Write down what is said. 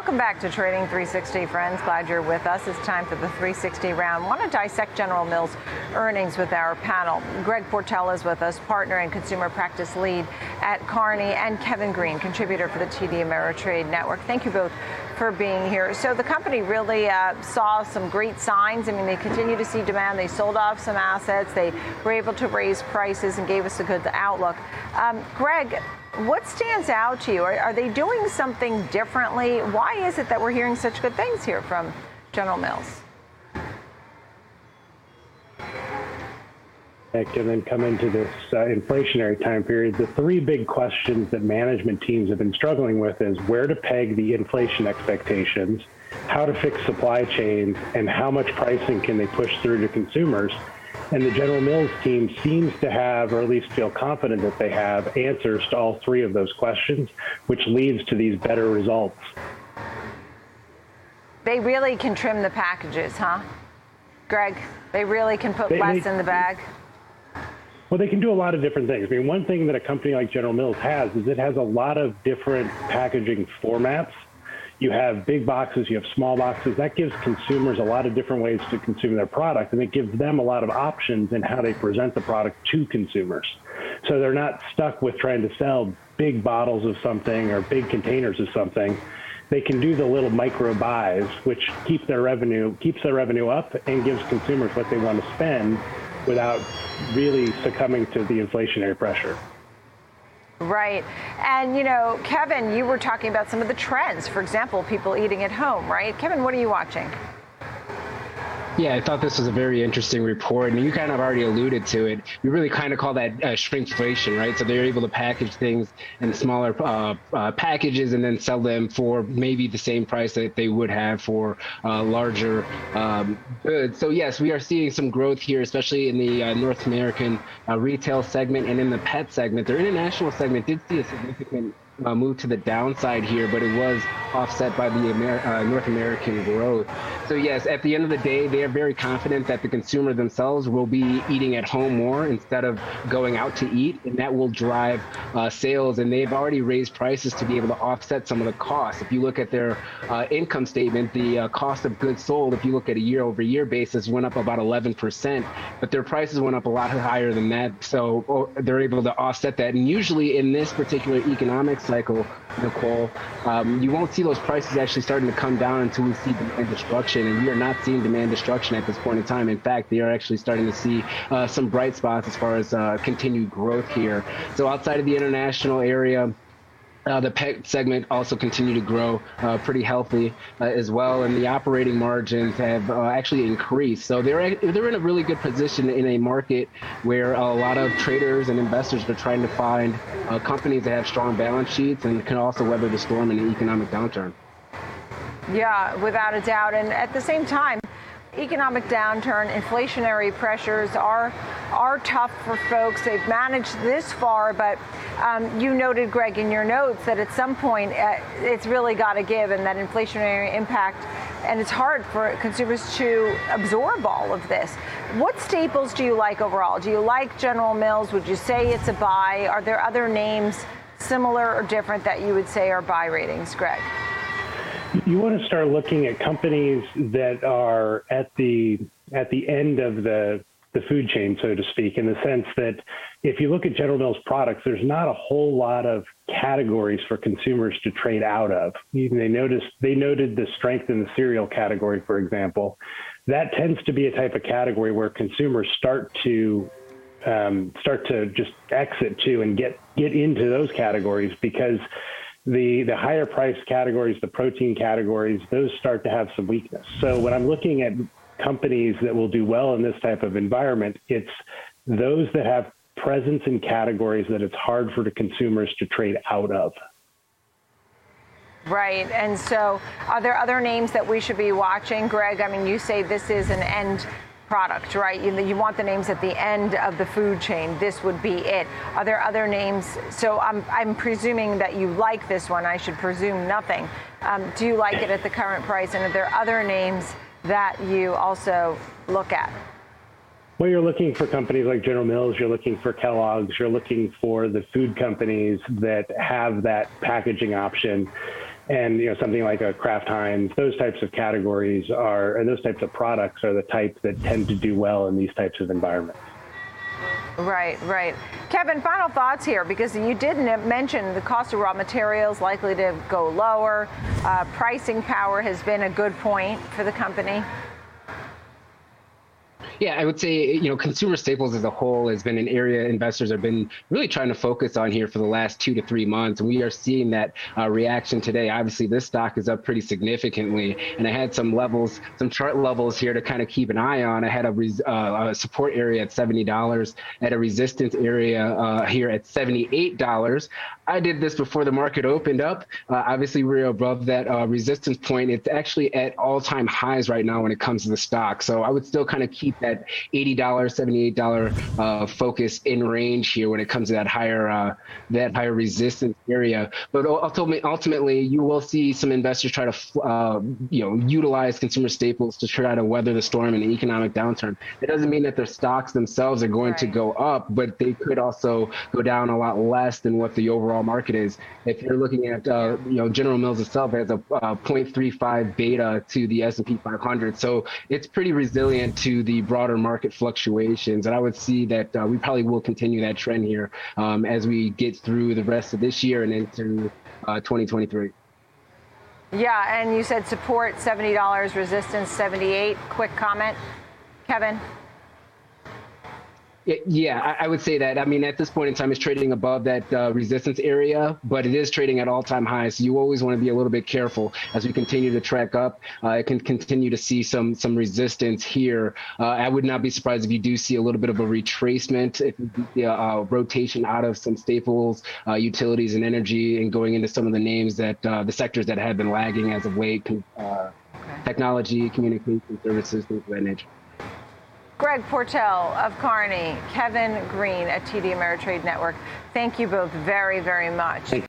Welcome back to Trading 360, friends. Glad you're with us. It's time for the 360 round. Want to dissect General Mills earnings with our panel. Greg Portela is with us, partner and consumer practice lead at Kearney, and Kevin Green, contributor for the TD Ameritrade Network. Thank you both for being here. So the company really uh, saw some great signs. I mean, they continue to see demand. They sold off some assets. They were able to raise prices and gave us a good outlook. Um, Greg, what stands out to you? Are, are, they doing something differently? Why is it that we're hearing such good things here from General Mills? And then come into this uh, inflationary time period. The three big questions that management teams have been struggling with is where to peg the inflation expectations, how to fix supply chains, and how much pricing can they push through to consumers. And the General Mills team seems to have, or at least feel confident that they have, answers to all three of those questions, which leads to these better results. They really can trim the packages, huh? Greg, they really can put they, less they, in the bag. Well, they can do a lot of different things. I mean, one thing that a company like General Mills has is it has a lot of different packaging formats you have big boxes, you have small boxes. That gives consumers a lot of different ways to consume their product, and it gives them a lot of options in how they present the product to consumers. So they're not stuck with trying to sell big bottles of something or big containers of something. They can do the little micro buys, which keep their revenue keeps their revenue up and gives consumers what they want to spend without really succumbing to the inflationary pressure. Right. And, you know, Kevin, you were talking about some of the trends. For example, people eating at home, right? Kevin, what are you watching? Yeah, I thought this was a very interesting report, and you kind of already alluded to it. You really kind of call that uh, shrinkflation, right? So they're able to package things in smaller uh, uh, packages and then sell them for maybe the same price that they would have for uh, larger um, goods. So yes, we are seeing some growth here, especially in the uh, North American uh, retail segment and in the pet segment. Their international segment did see a significant uh, move to the downside here, but it was offset by the Amer- uh, North American growth. So yes, at the end of the day, they are very confident that the consumer themselves will be eating at home more instead of going out to eat, and that will drive uh, sales. And they've already raised prices to be able to offset some of the costs. If you look at their uh, income statement, the uh, cost of goods sold, if you look at a year-over-year basis, went up about 11%, but their prices went up a lot higher than that. So oh, they're able to offset that. And usually in this particular economics cycle, Nicole, um, you won't see those prices actually starting to come down until we see demand destruction. And we are not seeing demand destruction at this point in time. In fact, they are actually starting to see uh, some bright spots as far as uh, continued growth here. So outside of the international area, uh, the pet segment also continued to grow uh, pretty healthy uh, as well, and the operating margins have uh, actually increased. So they're they're in a really good position in a market where a lot of traders and investors are trying to find uh, companies that have strong balance sheets and can also weather the storm in an economic downturn. Yeah, without a doubt, and at the same time economic downturn, inflationary pressures are are tough for folks. They've managed this far, but um, you noted, Greg, in your notes that at some point uh, it's really got to give, and that inflationary impact, and it's hard for consumers to absorb all of this. What staples do you like overall? Do you like General Mills? Would you say it's a buy? Are there other names similar or different that you would say are buy ratings, Greg? You want to start looking at companies that are at the at the end of the the food chain, so to speak, in the sense that if you look at General Mills products, there's not a whole lot of categories for consumers to trade out of. They noticed they noted the strength in the cereal category, for example. That tends to be a type of category where consumers start to um, start to just exit to and get get into those categories because the the higher price categories, the protein categories, those start to have some weakness. So when I'm looking at companies that will do well in this type of environment, it's those that have presence in categories that it's hard for the consumers to trade out of. Right. And so, are there other names that we should be watching, Greg? I mean, you say this is an end product, right? You, you, want the names at the end of the food chain. This would be it. Are there other names? So I'm, I'm presuming that you like this one. I should presume nothing. Um, do you like it at the current price? And are there other names that you also look at? Well, you're looking for companies like General Mills, you're looking for Kellogg's, you're looking for the food companies that have that packaging option. And you know something like a Kraft Heinz, those types of categories are, and those types of products are the type that tend to do well in these types of environments. Right, right. Kevin, final thoughts here because you did mention the cost of raw materials likely to go lower. Uh, pricing power has been a good point for the company. Yeah, I would say, you know, consumer staples as a whole has been an area investors have been really trying to focus on here for the last two to three months. And we are seeing that uh, reaction today. Obviously, this stock is up pretty significantly. And I had some levels, some chart levels here to kind of keep an eye on. I had a, res- uh, a support area at $70, at a resistance area uh, here at $78. I did this before the market opened up. Uh, obviously, we're above that uh, resistance point. It's actually at all time highs right now when it comes to the stock. So I would still kind of keep that $80, $78 uh, focus in range here when it comes to that higher uh, that higher resistance area. But ultimately, ultimately, you will see some investors try to uh, you know utilize consumer staples to try to weather the storm in an economic downturn. It doesn't mean that their stocks themselves are going right. to go up, but they could also go down a lot less than what the overall market is. If you're looking at uh, you know General Mills itself has a uh, 0.35 beta to the S&P 500, so it's pretty resilient to the broader market fluctuations. And I would see that uh, we probably will continue that trend here um, as we get through the rest of this year and into uh, 2023. Yeah, and you said support $70, resistance 78. Quick comment, Kevin? Yeah, I would say that. I mean, at this point in time, it's trading above that uh, resistance area, but it is trading at all-time highs. So you always want to be a little bit careful as we continue to track up. Uh, it can continue to see some some resistance here. Uh, I would not be surprised if you do see a little bit of a retracement, if you see a, a rotation out of some staples, uh, utilities, and energy, and going into some of the names that uh, the sectors that have been lagging as of late, uh, technology, communication services, things of that nature. Greg Portell of Kearney, Kevin Green at TD Ameritrade Network. Thank you both very, very much.